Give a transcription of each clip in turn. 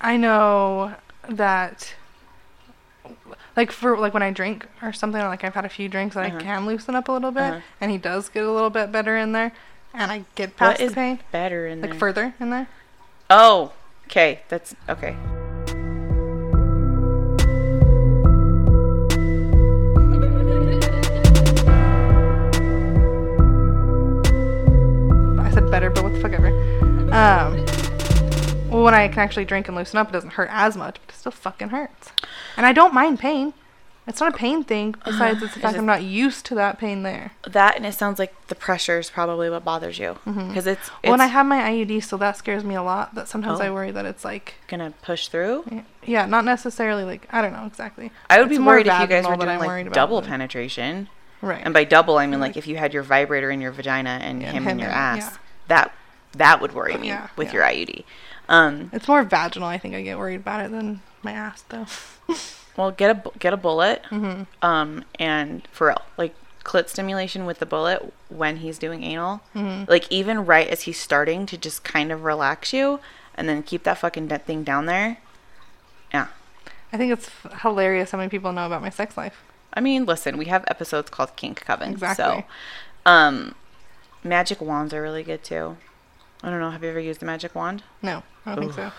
I know that like for like when I drink or something like I've had a few drinks that Uh-huh. I can loosen up a little bit Uh-huh. and he does get a little bit better in there and I get past the pain better in like there? further in there. oh, okay. That's okay. I said better, but what the fuck ever. Um, well, when I can actually drink and loosen up, it doesn't hurt as much, but it still fucking hurts. And I don't mind pain. It's not a pain thing. Besides, it's the fact it- I'm not used to that pain there. That and it sounds like the pressure is probably what bothers you mm-hmm. because it's, Well, and I have my IUD, so that scares me a lot. That sometimes I Oh. worry that it's like, gonna push through. yeah, not necessarily like I don't know exactly. I would It's be worried if you guys were doing like worried about double penetration. Right. And by double, I mean like if you had your vibrator in your vagina and Yeah, him in your ass. yeah. That that would worry me with your IUD. Um, it's more vaginal. I think I get worried about it than my ass, though. well, get a get a bullet. Mm-hmm. Um, and for real, like clit stimulation with the bullet when he's doing anal, Mm-hmm. like even right as he's starting to just kind of relax you, and then keep that fucking de- thing down there. Yeah. I think it's hilarious how many people know about my sex life. I mean, listen, we have episodes called Kink Coven. Exactly. So, um, magic wands are really good too. I don't know. Have you ever used a magic wand? No, I don't think so.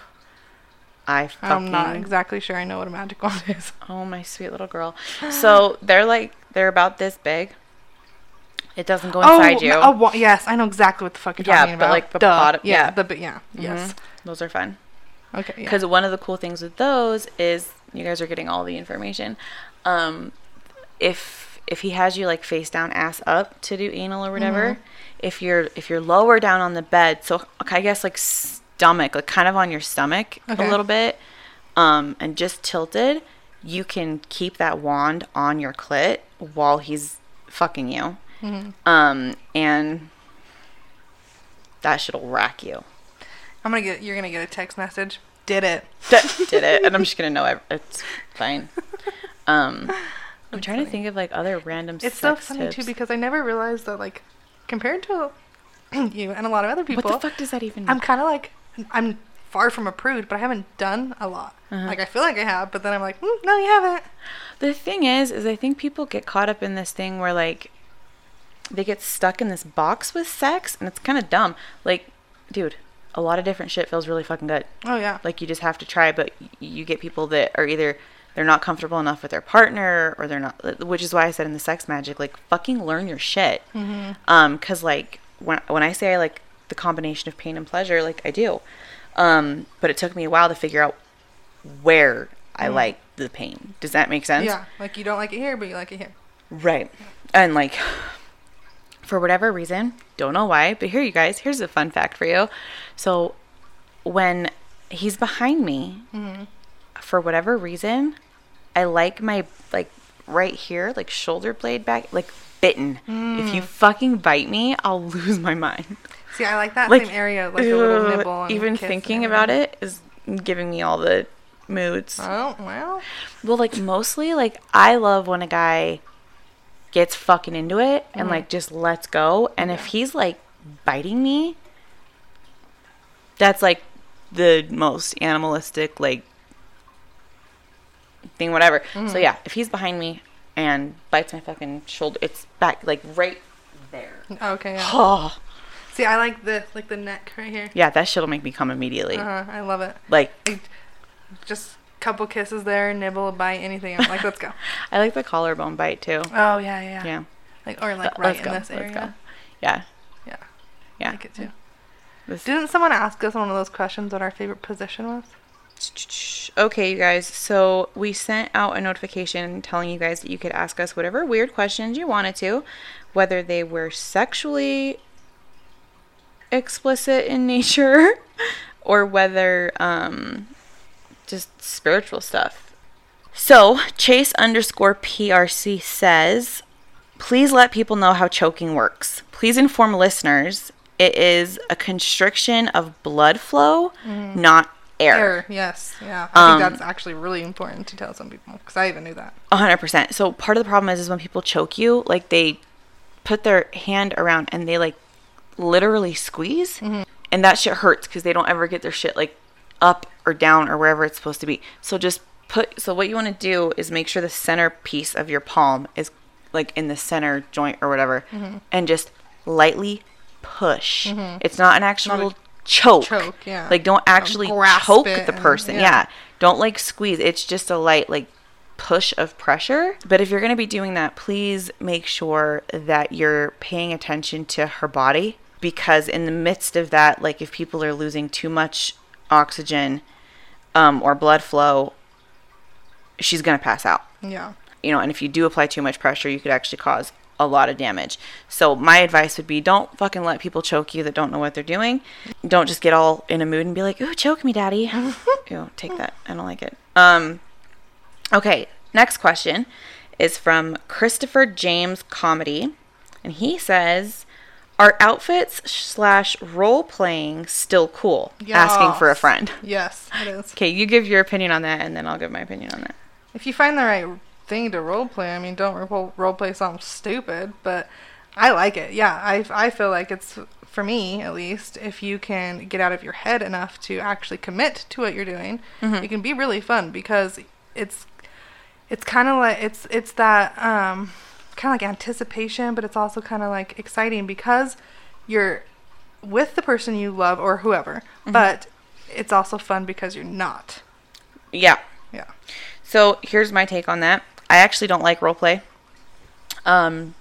I fucking. I'm not exactly sure I know what a magic wand is. Oh, my sweet little girl. So they're like they're about this big. It doesn't go inside oh, you. a wa- yes, I know exactly what the fuck you're Yeah, talking but, about. like, the Duh. bottom- Yeah, yeah. the but yeah, yes. Mhm. Those are fun. Okay, yeah. Because one of the cool things with those is you guys are getting all the information. Um, if if he has you like face down, ass up to do anal or whatever, Mm-hmm. if you're if you're lower down on the bed, so I guess like stomach, like kind of on your stomach Okay. a little bit, um, and just tilted, you can keep that wand on your clit while he's fucking you, Mm-hmm. um, and that shit'll rack you. I'm gonna get. You're gonna get a text message. Did it? Did it, and I'm just gonna know it's fine. Um, I'm trying to think of like other random. Stuff. It's so funny too because I never realized that like compared to you and a lot of other people, what the fuck does that even? I'm kind of like I'm far from a prude, but I haven't done a lot. Uh-huh. Like I feel like I have, but then I'm like, mm, no, you haven't. the thing is, is I think people get caught up in this thing where like they get stuck in this box with sex, and it's kind of dumb. Like, dude, a lot of different shit feels really fucking good. Oh yeah. Like you just have to try, but you get people that are either they're not comfortable enough with their partner or they're not which is why I said in the sex magic like fucking learn your shit. Um cuz like when when I say I like the combination of pain and pleasure like I do. Um but it took me a while to figure out where I like the pain. Does that make sense? yeah. Like you don't like it here, but you like it here. Right. And like for whatever reason, don't know why, but here you guys, here's a fun fact for you. So when he's behind me, for whatever reason, I like my like right here, like shoulder blade back, like bitten. If you hmm. fucking bite me, I'll lose my mind. See, I like that Like same area, like a little nibble. And even thinking about it is giving me all the moods. Oh well. Well, like mostly, like I love when a guy gets fucking into it and mm-hmm. like just lets go. And if he's like biting me, that's like the most animalistic like thing, whatever. So yeah, if he's behind me and bites my fucking shoulder, it's back like right there. Okay. Yeah. Oh, See, I like the like the neck right here. yeah, that shit'll make me come immediately. Uh huh. I love it. Like Like, just couple kisses there, nibble, bite, anything. I'm like, let's go. I like the collarbone bite too. Oh yeah, yeah. Yeah. Like or like right let's in go. this Let's area. go. Yeah. Yeah. Yeah. I like it too. This- Didn't someone ask us one of those questions what our favorite position was? Okay, you guys. So we sent out a notification telling you guys that you could ask us whatever weird questions you wanted to, whether they were sexually explicit in nature or whether um, just spiritual stuff. So Chase underscore PRC says, please let people know how choking works. Please inform listeners it is a constriction of blood flow, not air. Air. Yes. Yeah. I Um, think that's actually really important to tell some people because I even knew that. Hundred percent. So part of the problem is, is when people choke you, like they put their hand around and they like literally squeeze, and that shit hurts because they don't ever get their shit like up or down or wherever it's supposed to be. So just put so what you want to do is make sure the center piece of your palm is like in the center joint or whatever Mm-hmm. and just lightly push. It's not an actual choke. choke, yeah. Like don't actually choke the and- person. yeah. yeah. Don't like squeeze. It's just a light like push of pressure. But if you're going to be doing that, please make sure that you're paying attention to her body because in the midst of that, like if people are losing too much oxygen um, or blood flow, she's going to pass out Yeah. you know, and if you do apply too much pressure, you could actually cause a lot of damage. So my advice would be don't fucking let people choke you that don't know what they're doing. Don't just get all in a mood and be like, "Ooh, choke me, daddy." Ew, take that. I don't like it. Um okay, next question is from Christopher James Comedy, and he says, "Are outfits slash role playing still cool?" Asking for a friend. Yes, it is. Okay, you give your opinion on that, and then I'll give my opinion on that. If you find the right thing to role play, I mean, don't role, role play something stupid, but I like it. Yeah, I, I feel like it's, for me at least, if you can get out of your head enough to actually commit to what you're doing, Mm-hmm. it can be really fun because it's, it's kind of like, it's, it's that, um, kind of like anticipation, but it's also kind of like exciting because you're with the person you love or whoever, Mm-hmm. but it's also fun because you're not. Yeah. Yeah. So here's my take on that. I actually don't like roleplay. Um,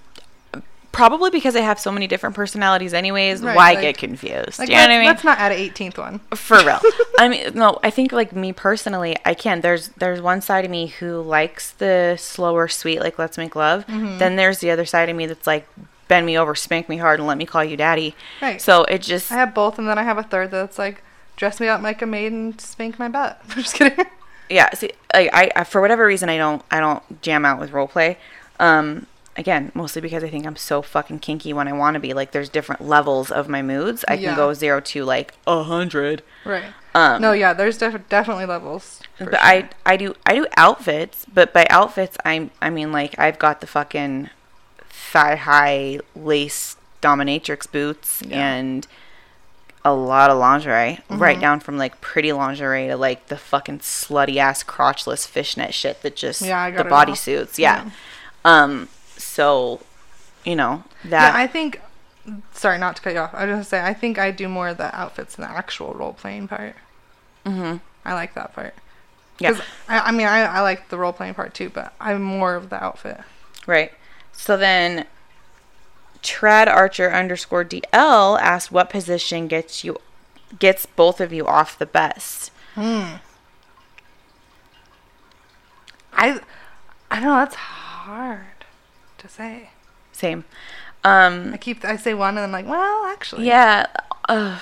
probably because I have so many different personalities, anyways. Right, why like- get confused? Like, you know what I mean? let's not add an 18th one. For real. I mean, no. I think like me personally, I can. There's there's one side of me who likes the slower, sweet, like let's make love. Mm-hmm. Then there's the other side of me that's like bend me over, spank me hard, and let me call you daddy. Right. So it just I have both, and then I have a third that's like, dress me up like a maid and spank my butt. I'm just kidding. Yeah see like I, I for whatever reason i don't i don't jam out with role play um again mostly because i think i'm so fucking kinky when i want to be like there's different levels of my moods i Yeah. can go zero to like a hundred Right. um no, yeah, there's def- definitely levels. but i sure. i do i do outfits but by outfits i'm i mean like i've got the fucking thigh high lace dominatrix boots Yeah. and a lot of lingerie, Mm-hmm. right down from like pretty lingerie to like the fucking slutty ass crotchless fishnet shit that just Yeah, the bodysuits. Yeah. Um. So, you know that Yeah. I think. Sorry, not to cut you off. I was gonna say I think I do more of the outfits than the actual role playing part. hmm I like that part. Yeah. I, I mean, I, I like the role playing part too, but I'm more of the outfit. Right. So then, Trad Archer underscore DL asked, "What position gets you, gets both of you off the best?" Hmm. I, I don't know. That's hard to say. Same. Um. I keep I say one and I'm like, well, actually, Yeah. Uh,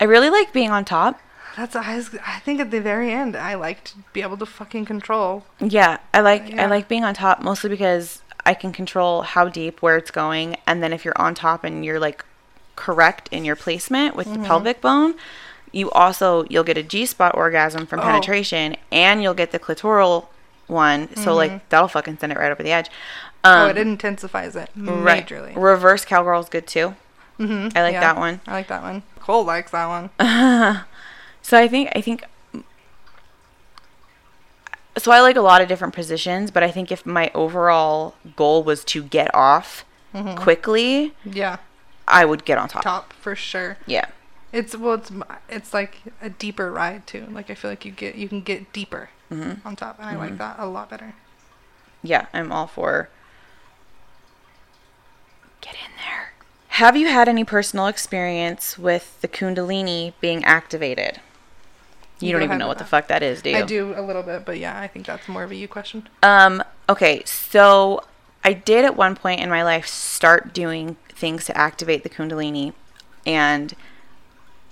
I really like being on top. That's I, was, I think at the very end I like to be able to fucking control. Yeah, I like Yeah. I like being on top mostly because I can control how deep, where it's going, and then if you're on top and you're like correct in your placement with Mm-hmm. the pelvic bone, you also you'll get a G spot orgasm from Oh. penetration, and you'll get the clitoral one. So like that'll fucking send it right over the edge. Um, Mm-hmm. oh, it intensifies it right. majorly. Reverse cowgirl's good too. Mm-hmm. I like that one. I like that one. Cole likes that one. So I think I think so I like a lot of different positions, but I think if my overall goal was to get off quickly, Yeah, I would get on top. top for sure. Yeah. It's well, it's it's like a deeper ride too. Like I feel like you get you can get deeper Mm-hmm. on top, and I like that a lot better. Yeah, I'm all for get in there. Have you had any personal experience with the kundalini being activated? You, You don't even know what the fuck that is, do you? I do a little bit, but yeah, I think that's more of a you question. Um, okay, so I did at one point in my life start doing things to activate the Kundalini, and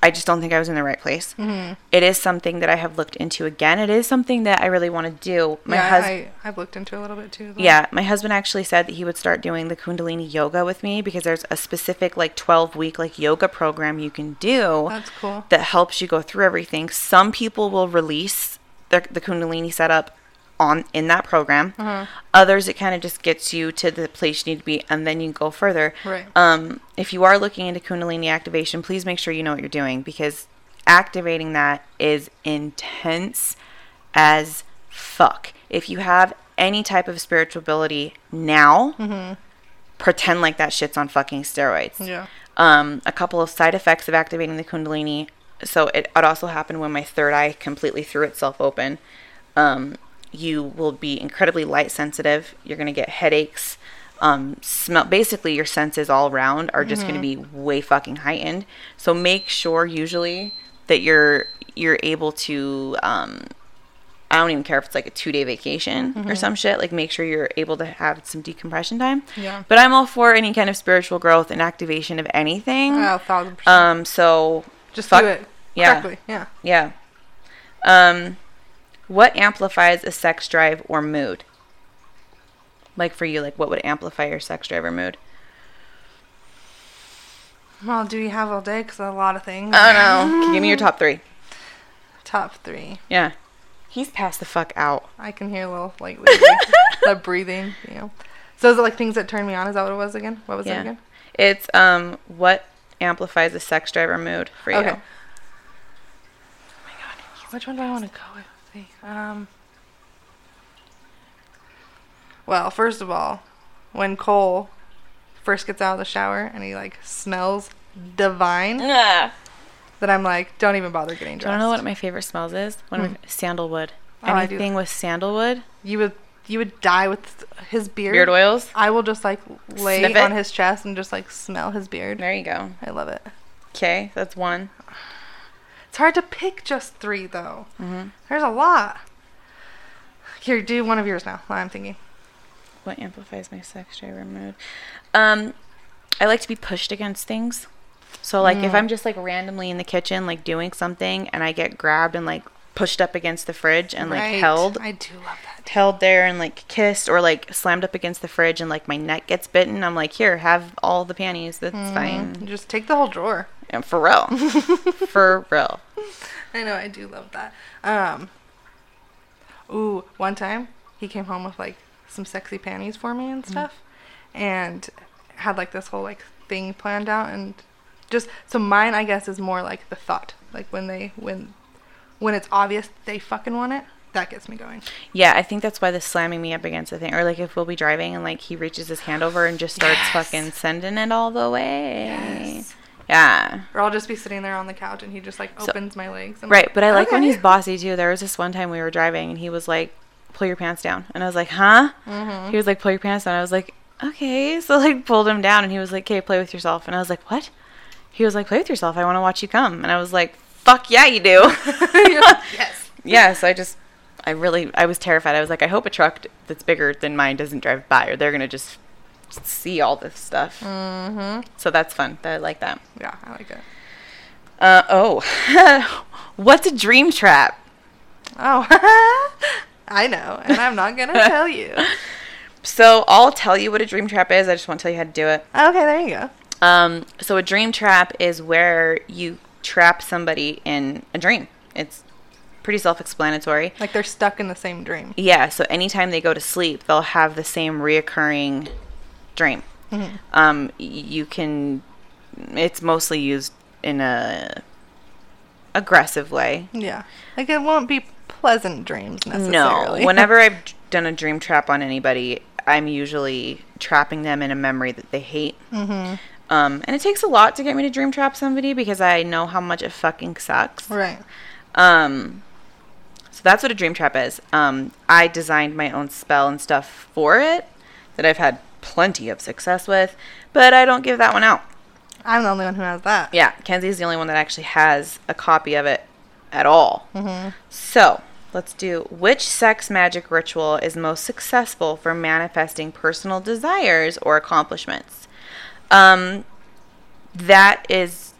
I just don't think I was in the right place. Mm-hmm. It is something that I have looked into again. It is something that I really want to do. My yeah, husband. I I've looked into a little bit too. though. Yeah, my husband actually said that he would start doing the Kundalini yoga with me because there's a specific like 12 week like yoga program you can do that's cool. that helps you go through everything. Some people will release the, the Kundalini setup on in that program. Uh-huh. Others, it kind of just gets you to the place you need to be, and then you can go further. Right. Um, if you are looking into Kundalini activation, please make sure you know what you're doing because activating that is intense as fuck. If you have any type of spiritual ability now, pretend like that shit's on fucking steroids. Yeah. Um, a couple of side effects of activating the Kundalini. So it, it also happened when my third eye completely threw itself open. Um, you will be incredibly light sensitive. You're going to get headaches. Um, smell. Basically, your senses all around are just going to be way fucking heightened. So make sure usually that you're you're able to. Um, I don't even care if it's like a two day vacation or some shit. Like, make sure you're able to have some decompression time. Yeah. But I'm all for any kind of spiritual growth and activation of anything. Oh, thousand percent. Um, so Just fuck- do it yeah. correctly. Yeah. yeah. Um, what amplifies a sex drive or mood? Like for you, like what would amplify your sex drive or mood? Well, do you have all day? Because a lot of things. I don't know. Can you give me your top three? Top three. Yeah. He's passed the fuck out. I can hear a little like the breathing. You know. So is it like things that turn me on? Is that what it was again? What was it Yeah. again? It's um what amplifies a sex drive or mood for you? Okay. Oh my god. Which one do I want to go with? See, Um. Well, first of all, when Cole first gets out of the shower and he like smells divine, Nah. then I'm like, don't even bother getting dressed. I Do dressed. you know what my favorite smells is? One of my, sandalwood. Oh, I do. Anything with sandalwood, you would you would die with his beard. beard oils. I will just like lay Sniff it? on his chest and just like smell his beard. There you go. I love it. Okay, that's one. It's hard to pick just three though. Mm-hmm. There's a lot. Here, do one of yours now. while I'm thinking. What amplifies my sex drive mood? Um, I like to be pushed against things. So like Mm. if I'm just like randomly in the kitchen like doing something and I get grabbed and like pushed up against the fridge and like Right. held I do love that. held there and like kissed or like slammed up against the fridge and like my neck gets bitten, I'm like, here, have all the panties. That's You fine. Just take the whole drawer. And for real. for real. I know, I do love that. Um. Ooh, one time he came home with like some sexy panties for me Mm. and stuff, and had like this whole like thing planned out and just so mine I guess is more like the thought, like when they when when it's obvious they fucking want it, that gets me going. Yeah, I think that's why the slamming me up against the thing, or like if we'll be driving and like he reaches his hand over and just starts Yes. fucking sending it all the way. Yes. Yeah. Or I'll just be sitting there on the couch and he just like So- opens my legs. I'm Right, like, but I like when he's bossy too. There was this one time we were driving and he was like, "Pull your pants down," and I was like, "Huh?" Mhm. He was like, "Pull your pants down." I was like, "Okay." So like pulled him down and he was like, "Okay, play with yourself," and I was like, "What?" He was like, "Play with yourself. I want to watch you come," and I was like, "Fuck yeah, you do." Yes. yeah, so I just, I really, I was terrified. I was like, I hope a truck that's bigger than mine doesn't drive by, or they're gonna just see all this stuff. Mm-hmm. So that's fun. I like that. Yeah, I like it. Uh oh, what's a dream trap? Oh, I know, and I'm not gonna tell you. So I'll tell you what a dream trap is. I just want to tell you how to do it. Okay, there you go. Um, so a dream trap is where you trap somebody in a dream. It's pretty self-explanatory. Like they're stuck in the same dream. Yeah, so anytime they go to sleep, they'll have the same reoccurring dream. Mhm. Um, you can. It's mostly used in a aggressive way. Yeah, like it won't be pleasant dreams necessarily. No, whenever I've done a dream trap on anybody, I'm usually trapping them in a memory that they hate. mm-hmm. Um, and it takes a lot to get me to dream trap somebody because I know how much it fucking sucks. Right. Um, so that's what a dream trap is. Um, I designed my own spell and stuff for it that I've had plenty of success with, but I don't give that one out. I'm the only one who has that. Yeah, Kenzie's the only one that actually has a copy of it at all. Mm-hmm. So let's do which sex magic ritual is most successful for manifesting personal desires or accomplishments. Um, that is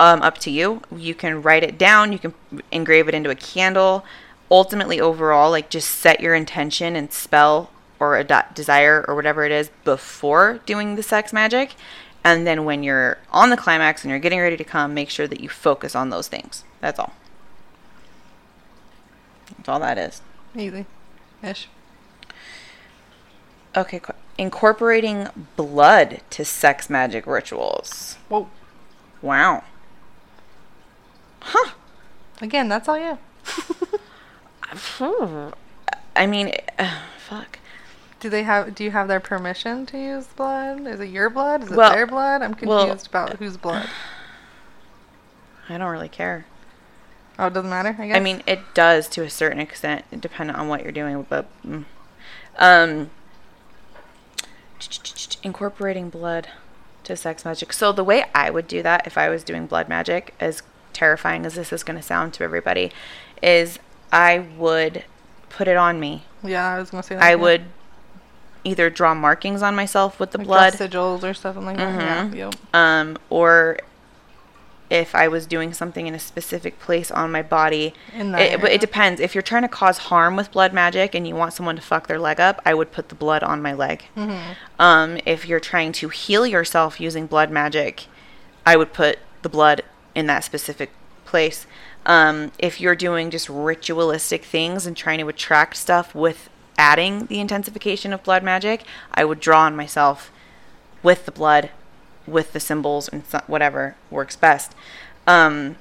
um, up to you. You can write it down. You can engrave it into a candle. Ultimately, overall, like just set your intention and spell or a de- desire or whatever it is before doing the sex magic. And then when you're on the climax and you're getting ready to come, make sure that you focus on those things. That's all. That's all that is. Easy. Ish. Okay, qu- incorporating blood to sex magic rituals. Whoa. Wow. Huh. Again, that's all you. I mean, uh, fuck. Do they have? Do you have their permission to use blood? Is it your blood? Is it Well- their blood? I'm well- confused about whose blood. I don't really care. Oh, it doesn't matter. I guess. I mean, it does to a certain extent, depending on what you're doing. But mm. um, incorporating blood to sex magic. So the way I would do that if I was doing blood magic, as terrifying as this is going to sound to everybody, is I would put it on me. yeah, I was gonna say. That I yeah. would either draw markings on myself with the Like blood, sigils or something like that. Mhm. Yeah. Yep. um, or if I was doing something in a specific place on my body. In that It, but it depends. If you're trying to cause harm with blood magic and you want someone to fuck their leg up, I would put the blood on my leg. Mm-hmm. Um, if you're trying to heal yourself using blood magic, I would put the blood in that specific place. Um, if you're doing just ritualistic things and trying to attract stuff with adding the intensification of blood magic, I would draw on myself with the blood, with the symbols and whatever works best. Um,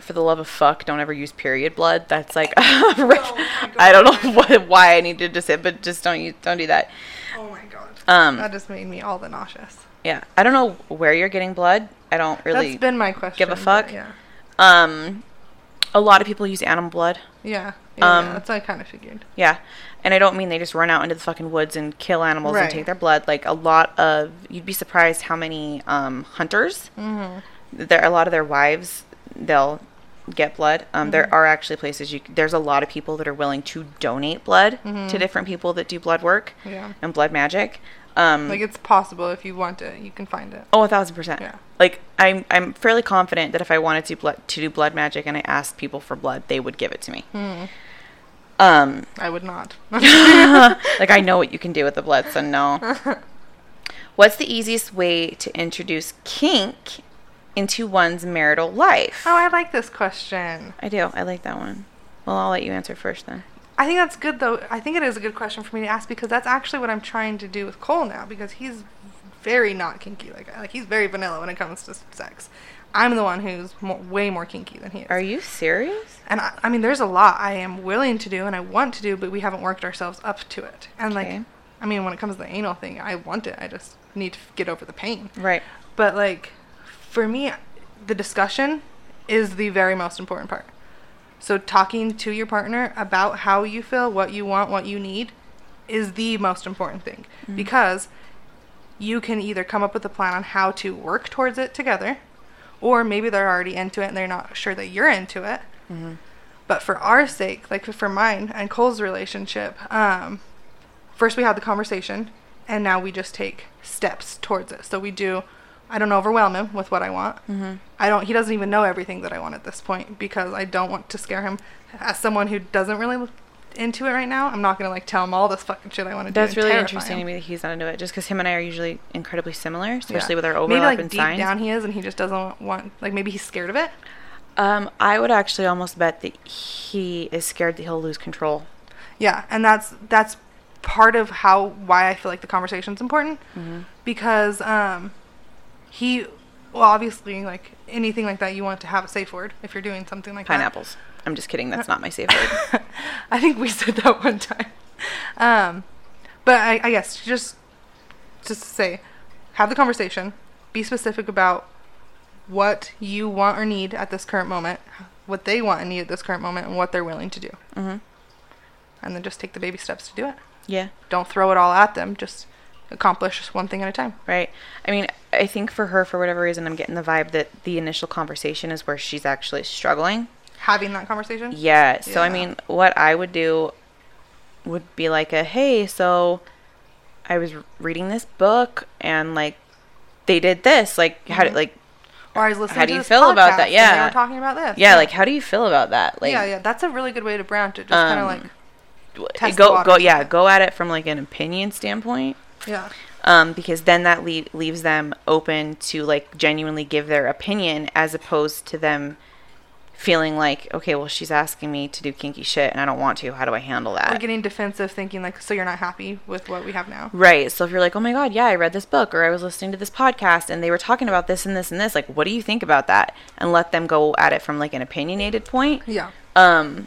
for the love of fuck, don't ever use period blood. That's like I don't know what, why I needed to say, but just don't use, don't do that. Oh my god. Um, that just made me all the nauseous. yeah, I don't know where you're getting blood. I don't really. That's been my question. give a fuck? Yeah. um, a lot of people use animal blood. Yeah. Yeah. Um, that's what I kind of figured. Yeah. And I don't mean they just run out into the fucking woods and kill animals and take their blood. Like a lot of, you'd be surprised how many um, hunters, Mm-hmm. there a lot of their wives, they'll get blood. Um, Mm-hmm. There are actually places you. There's a lot of people that are willing to donate blood Mm-hmm. to different people that do blood work Yeah. and blood magic. Um, Like it's possible if you want it, you can find it. Oh, a thousand percent. Yeah. Like I'm, I'm fairly confident that if I wanted to blood to do blood magic and I asked people for blood, they would give it to me. Hmm. Um, I would not. like I know what you can do with the blood, so no. What's the easiest way to introduce kink into one's marital life? oh, I like this question. I do. I like that one. Well, I'll let you answer first then. I think that's good though. I think it is a good question for me to ask because that's actually what I'm trying to do with Cole now because he's very not kinky like like he's very vanilla when it comes to sex. I'm the one who's more, way more kinky than he is. Are you serious? And I, I mean, there's a lot I am willing to do and I want to do, but we haven't worked ourselves up to it. And Okay. like, I mean, when it comes to the anal thing, I want it. I just need to get over the pain. Right. But like, for me, the discussion is the very most important part. So talking to your partner about how you feel, what you want, what you need, is the most important thing because you can either come up with a plan on how to work towards it together, or maybe they're already into it and they're not sure that you're into it. But for our sake, like for mine and Cole's relationship, um, first we had the conversation, and now we just take steps towards it. So we do. I don't overwhelm him with what I want. Mm-hmm. I don't. He doesn't even know everything that I want at this point because I don't want to scare him. As someone who doesn't really look into it right now, I'm not gonna like tell him all this fucking shit I want to do. That's really interesting to me that he's not into it, just because him and I are usually incredibly similar, Yeah. especially with our overlap maybe like in deep signs. down he is, and he just doesn't want. Like maybe he's scared of it. Um, I would actually almost bet that he is scared that he'll lose control. Yeah, and that's that's part of how why I feel like the conversation's important Mm-hmm. because um he well obviously like anything like that you want to have a safe word if you're doing something like Pineapples. I'm just kidding. That's not my safe word. I think we said that one time. Um but I, I guess just just to say have the conversation, be specific about what you want or need at this current moment, what they want and need at this current moment and what they're willing to do. hmm And then just take the baby steps to do it. Yeah. don't throw it all at them. Just accomplish just one thing at a time. Right. I mean, I think for her, for whatever reason, I'm getting the vibe that the initial conversation is where she's actually struggling. Having that conversation. Yeah. So, I mean, what I would do would be like a, hey, so I was reading this book and like they did this. Like, how Mhm. did, like, Or I was listening How do you feel about that? Yeah. they were talking about this. yeah, like, how do you feel about that? Like, yeah, yeah. That's a really good way to branch it. Just kind of Um, like go, go, yeah, go at it from like an opinion standpoint. Yeah, um, because then that le- leaves them open to like genuinely give their opinion as opposed to them feeling like, okay, well, she's asking me to do kinky shit and I don't want to. How do I handle that? Or getting defensive, thinking like, so you're not happy with what we have now. Right. So if you're like, oh my God, yeah, I read this book or I was listening to this podcast and they were talking about this and this and this, like, what do you think about that? And let them go at it from like an opinionated point. Yeah. Um,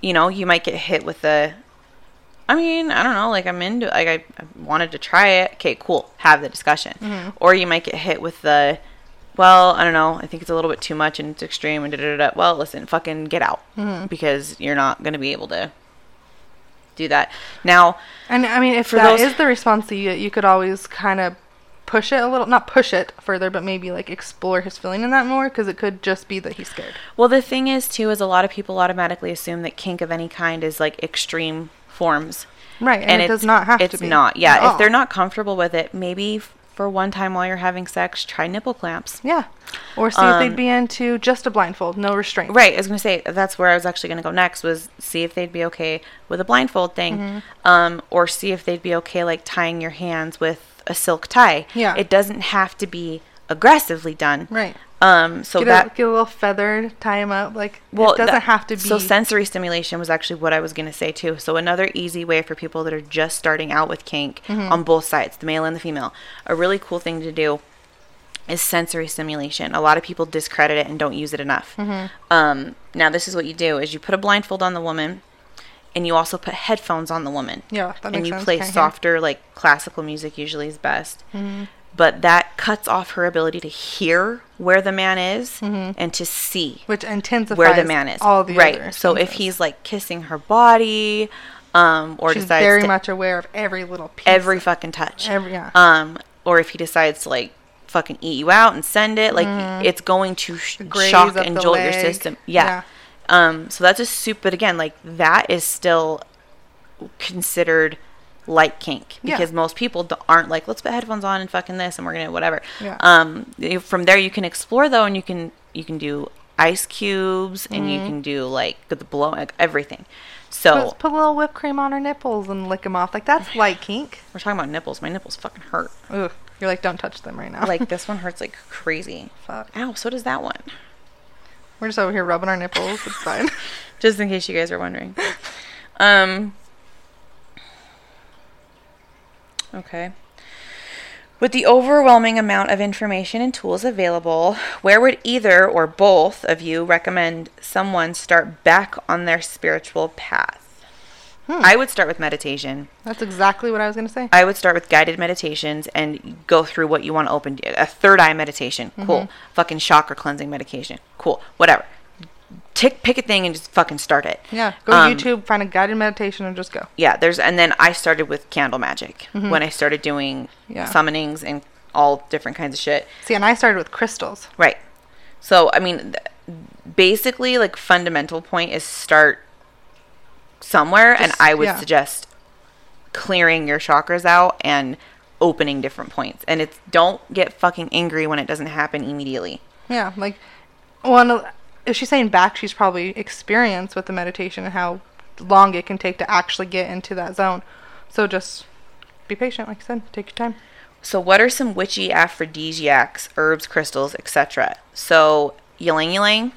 you know, you might get hit with the, I mean, I don't know, like I'm into, like I, I wanted to try it. Okay, cool. Have the discussion. Mm-hmm. Or you might get hit with the, well, I don't know. I think it's a little bit too much and it's extreme and da da da. Well, listen, fucking get out mm-hmm. because you're not going to be able to do that. Now, And I mean, if For that is those- the response that you you could always kind of push it a little, not push it further, but maybe like explore his feeling in that more because it could just be that he's scared. well, the thing is too is a lot of people automatically assume that kink of any kind is like extreme forms. Right. And, it does not have to be. It's not. Yeah, if they're not comfortable with it, maybe for one time while you're having sex, try nipple clamps. Yeah. Or see if Um, they'd be into just a blindfold, no restraint. Right, I was gonna say that's where I was actually gonna go next was see if they'd be okay with a blindfold thing, Mm-hmm. um, or see if they'd be okay like tying your hands with a silk tie. Yeah. it doesn't have to be aggressively done. Right. Um, so get, that a, get a little feather, tie him up. Like, well, it doesn't that- have to be. So sensory stimulation was actually what I was gonna say too. So another easy way for people that are just starting out with kink Mm-hmm. on both sides, the male and the female, a really cool thing to do is sensory stimulation. A lot of people discredit it and don't use it enough. Mm-hmm. Um, now this is what you do: is you put a blindfold on the woman, and you also put headphones on the woman. Yeah, that and you sense. play softer, like classical music. Usually is best. Mm-hmm. But that cuts off her ability to hear where the man is and to see which intensifies where the man is. all the right. So if he's like kissing her body, um, or she's decides very much aware of every little piece. every fucking touch, Every- yeah. um, or if he decides to like fucking eat you out and send it, like it's going to sh- Mm-hmm. Shock and jolt your leg. system. Yeah. Um, so that's a soup, but again, like that is still considered light kink Yeah. because most people aren't like let's put headphones on and fucking this and we're gonna whatever. Yeah. Um, from there you can explore though, and you can you can do ice cubes and Mm-hmm. you can do like the blow like everything. So Put, put a little whipped cream on her nipples and lick them off. Like that's light kink. we're talking about nipples. My nipples fucking hurt. Ugh. You're like, don't touch them right now. Like this one hurts like crazy. fuck. Ow, so does that one. We're just over here rubbing our nipples. It's fine. Just in case you guys are wondering. Um Okay. With the overwhelming amount of information and tools available, where would either or both of you recommend someone start back on their spiritual path? Hmm. I would start with meditation. That's exactly what I was gonna say. I would start with guided meditations and go through what you want to open. A third eye meditation, cool. Mm-hmm. Fucking chakra cleansing medication, cool. Whatever. Tick, pick a thing and just fucking start it. Yeah. Go Um, YouTube, find a guided meditation, and just go. Yeah, there's and then I started with candle magic when I started doing Yeah. summonings and all different kinds of shit. See, and I started with crystals. Right. So I mean, th- basically, like fundamental point is start somewhere, and I would yeah. suggest clearing your chakras out and opening different points. And it's don't get fucking angry when it doesn't happen immediately. Yeah, like one. If she's saying back, she's probably experienced with the meditation and how long it can take to actually get into that zone. So just be patient, like I said. Take your time. So, what are some witchy aphrodisiacs, herbs, crystals, etc.? So, ylang ylang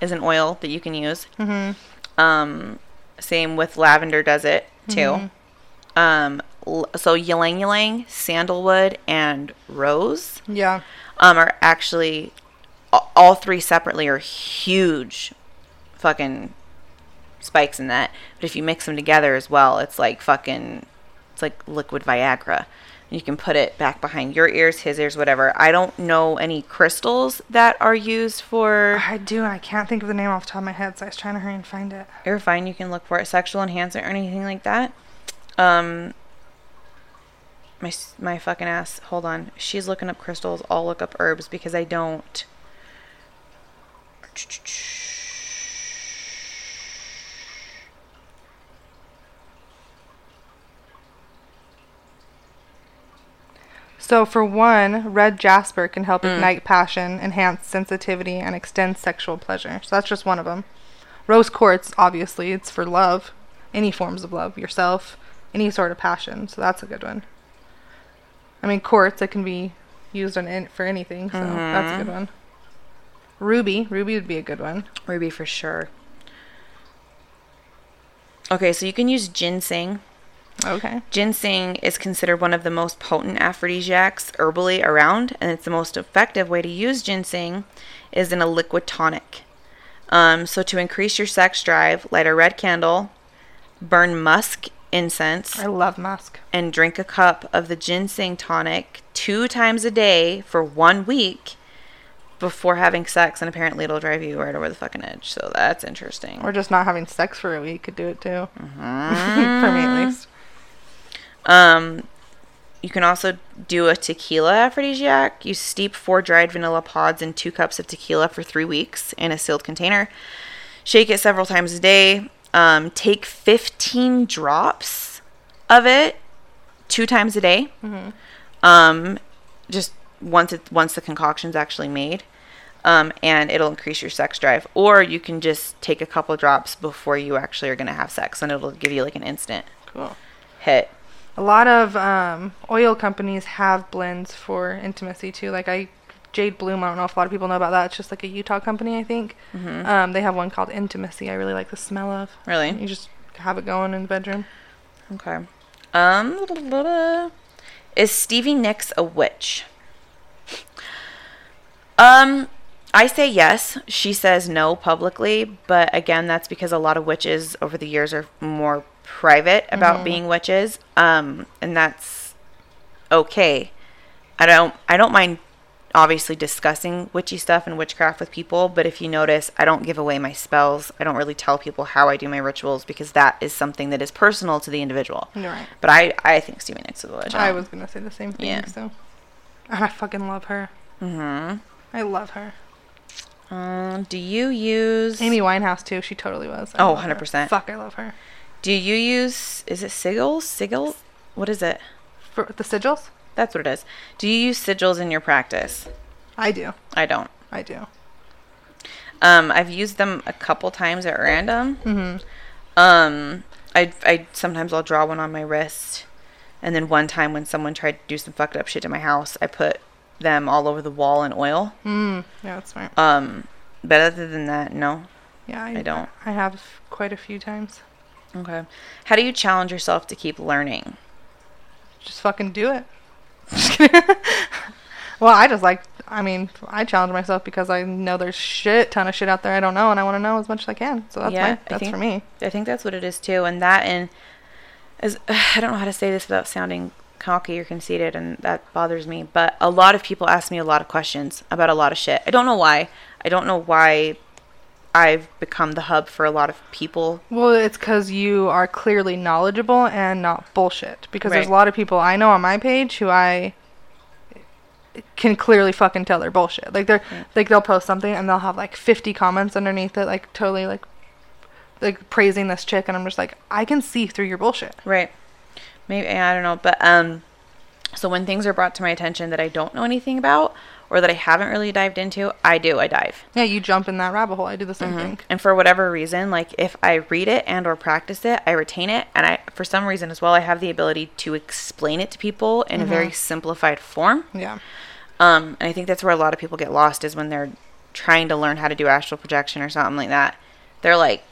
is an oil that you can use. Mm-hmm. Um, same with lavender does it too. Um, so ylang ylang, sandalwood, and rose Yeah. um, are actually all three separately are huge, fucking spikes in that. But if you mix them together as well, it's like fucking, it's like liquid Viagra. You can put it back behind your ears, his ears, whatever. I don't know any crystals that are used for. I do, and I can't think of the name off the top of my head, so I was trying to hurry and find it. You're fine. You can look for it. Sexual enhancement or anything like that. Um. My my fucking ass. Hold on. She's looking up crystals. I'll look up herbs because I don't. So, for one, red jasper can Mm. help ignite passion, enhance sensitivity, and extend sexual pleasure. So, that's just one of them. Rose quartz, obviously, it's for love, any forms of love, yourself, any sort of passion. So, that's a good one. I mean, quartz, it can be used on in, for anything, so that's a good Mm-hmm. one. Ruby. Ruby would be a good one. Ruby for sure. Okay, so you can use ginseng. Okay. Ginseng is considered one of the most potent aphrodisiacs herbally around, and it's the most effective way to use ginseng is in a liquid tonic. Um, so to increase your sex drive, light a red candle, burn musk incense, I love musk. and drink a cup of the ginseng tonic two times a day for one week before having sex, and apparently it'll drive you right over the fucking edge. So that's interesting. Or just not having sex for a week could do it too. for me at least. Um, you can also do a tequila aphrodisiac. You steep four dried vanilla pods in two cups of tequila for three weeks in a sealed container. Shake it several times a day. Um, take 15 drops of it two times a day. Um, just once it once the concoction's actually made. Um, and it'll increase your sex drive. Or you can just take a couple drops before you actually are gonna have sex, and it'll give you like an instant Cool. hit. A lot of um, oil companies have blends for intimacy too. Like I, Jade Bloom. I don't know if a lot of people know about that. It's just like a Utah company, I think. Um, they have one called Intimacy. I really like the smell of. Really? You just have it going in the bedroom. Okay. Um, is Stevie Nicks a witch? Um, I say yes. She says no publicly, but again, that's because a lot of witches over the years are more private about being witches. Um, and that's okay. I don't I don't mind obviously discussing witchy stuff and witchcraft with people, but if you notice, I don't give away my spells. I don't really tell people how I do my rituals because that is something that is personal to the individual. You're right. But I, I think Stevie Nicks is a witch. I was gonna say the same thing. Yeah. So, and I fucking love her. Mm-hmm. I love her. Um, do you use Amy Winehouse too. She totally was. I Oh, 100%. Fuck, I love her. Do you use is it sigils? Sigils? What is it? For the sigils, That's what it is. Do you use sigils in your practice? I do. I don't. I do. Um, I've used them a couple times at random. Mm-hmm. Um, I, I sometimes I'll draw one on my wrist, and then one time when someone tried to do some fucked up shit to my house, I put them all over the wall in oil. Mm. Yeah, that's smart. Um, but other than that, no. Yeah, I don't. I have quite a few times. Okay. How do you challenge yourself to keep learning? Just fucking do it. Just kidding. well, I just like. I mean, I challenge myself because I know there's shit ton of shit out there I don't know, and I want to know as much as I can. So that's Yeah, my, that's think- for me. I think that's what it is too, and that and as I don't know how to say this without sounding cocky or conceited, and that bothers me. But a lot of people ask me a lot of questions about a lot of shit. I don't know why. I don't know why I've become the hub for a lot of people. Well, it's because you are clearly knowledgeable and not bullshit. Because there's a lot of people I know on my page who I can clearly fucking tell they're bullshit. Like they're like they'll post something and they'll have like 50 comments underneath it, like totally like like praising this chick, and I'm just like, I can see through your bullshit. Right. Maybe I don't know, but um so when things are brought to my attention that I don't know anything about or that I haven't really dived into, I do, I dive. Yeah, you jump in that rabbit hole. I do the same thing. And for whatever reason, like if I read it and or practice it, I retain it and I for some reason as well I have the ability to explain it to people in a very simplified form. Yeah. Um and I think that's where a lot of people get lost is when they're trying to learn how to do astral projection or something like that. They're like,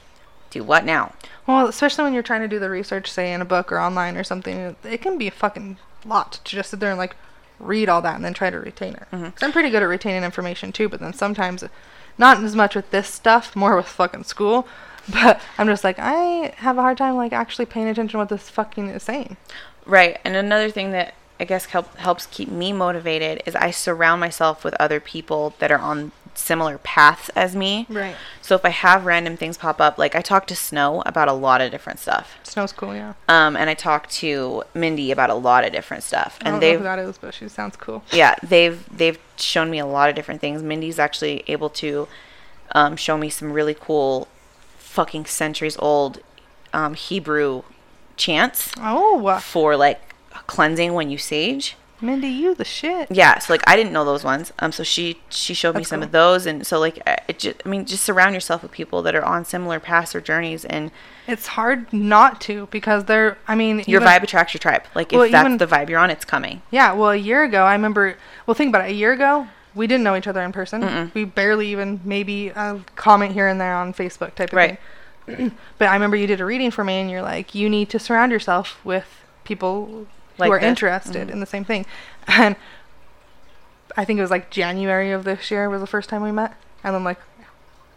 "Do what now?" Well, especially when you're trying to do the research, say in a book or online or something, it can be a fucking lot to just sit there and like read all that and then try to retain it. Mm-hmm. I'm pretty good at retaining information too, but then sometimes, not as much with this stuff, more with fucking school. But I'm just like, I have a hard time like actually paying attention to what this fucking is saying. Right. And another thing that I guess help, helps keep me motivated is I surround myself with other people that are on similar paths as me. Right. So if I have random things pop up, like I talk to Snow about a lot of different stuff. Snow's cool, yeah. Um, and I talk to Mindy about a lot of different stuff. I don't And know who they've that is, but she sounds cool. yeah, they've they've shown me a lot of different things. Mindy's actually able to um, show me some really cool, fucking centuries old um, Hebrew chants Oh, for like cleansing when you sage. Mindy, you the shit. Yeah, so like I didn't know those ones. Um, so she she showed me That's some cool. of those, and so like I- it just, I mean, just surround yourself with people that are on similar paths or journeys, and It's hard not to because they're. I mean, your even- vibe attracts your tribe. Like if that's even- the vibe you're on, it's coming. Yeah, well, a year ago, I remember. Well, think about it. A year ago, we didn't know each other in person. We barely even maybe a comment here and there on Facebook type of Right. thing. but I remember you did a reading for me, and you're like, you need to surround yourself with people Like who are this. interested in the same thing. And I think it was like January of this year was the first time we met, and I'm like,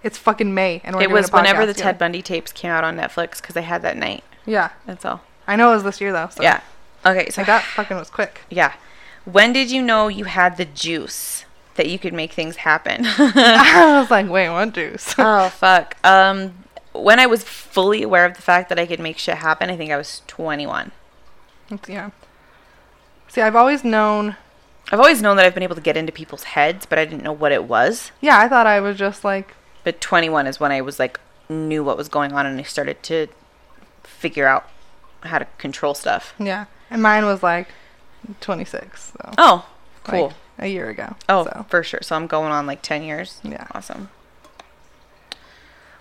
it's fucking May, and we're it was whenever the. Ted Bundy tapes came out on Netflix because I had that night. Yeah, That's all. I know it was this year though. So Yeah. Okay. So like that fucking was quick. Yeah. When did you know you had the juice that you could make things happen? I was like, wait, what juice? oh fuck. Um, when I was fully aware of the fact that I could make shit happen, I think I was 21. yeah. See, I've always known. I've always known that I've been able to get into people's heads, but I didn't know what it was. Yeah, I thought I was just like But 21 is when I was like knew what was going on and I started to figure out how to control stuff. Yeah, and mine was like 26. So Oh, cool. like, a year ago. oh, so. for sure. So I'm going on like 10 years. Yeah. Awesome.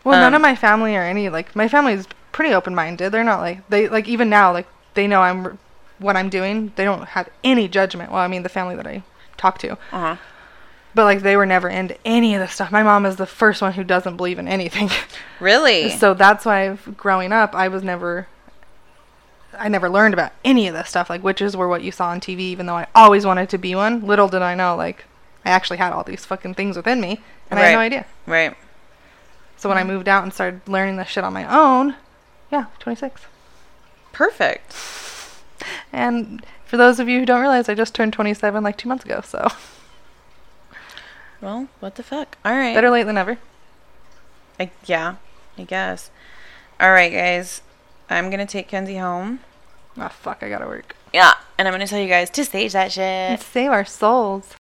well, none um, of my family or any like my family's pretty open minded. They're not like they like even now like they know I'm what I'm doing. They don't have any judgment. Well, I mean the family that I talk to, Uh-huh. but like they were never into any of this stuff. My mom is the first one who doesn't believe in anything. Really? So that's why growing up, I was never, I never learned about any of this stuff. Like witches were what you saw on TV, even though I always wanted to be one. Little did I know, like, I actually had all these fucking things within me, and I had no idea. right. So when I moved out and started learning this shit on my own, yeah, 26. Perfect. And for those of you who don't realize, I just turned 27 like two months ago, so Well, what the fuck? All right. better late than never. I, yeah, I guess. All right, guys. I'm going to take Kenzie home. Oh, fuck, I gotta work. Yeah. And I'm going to tell you guys to stage that shit. And save our souls.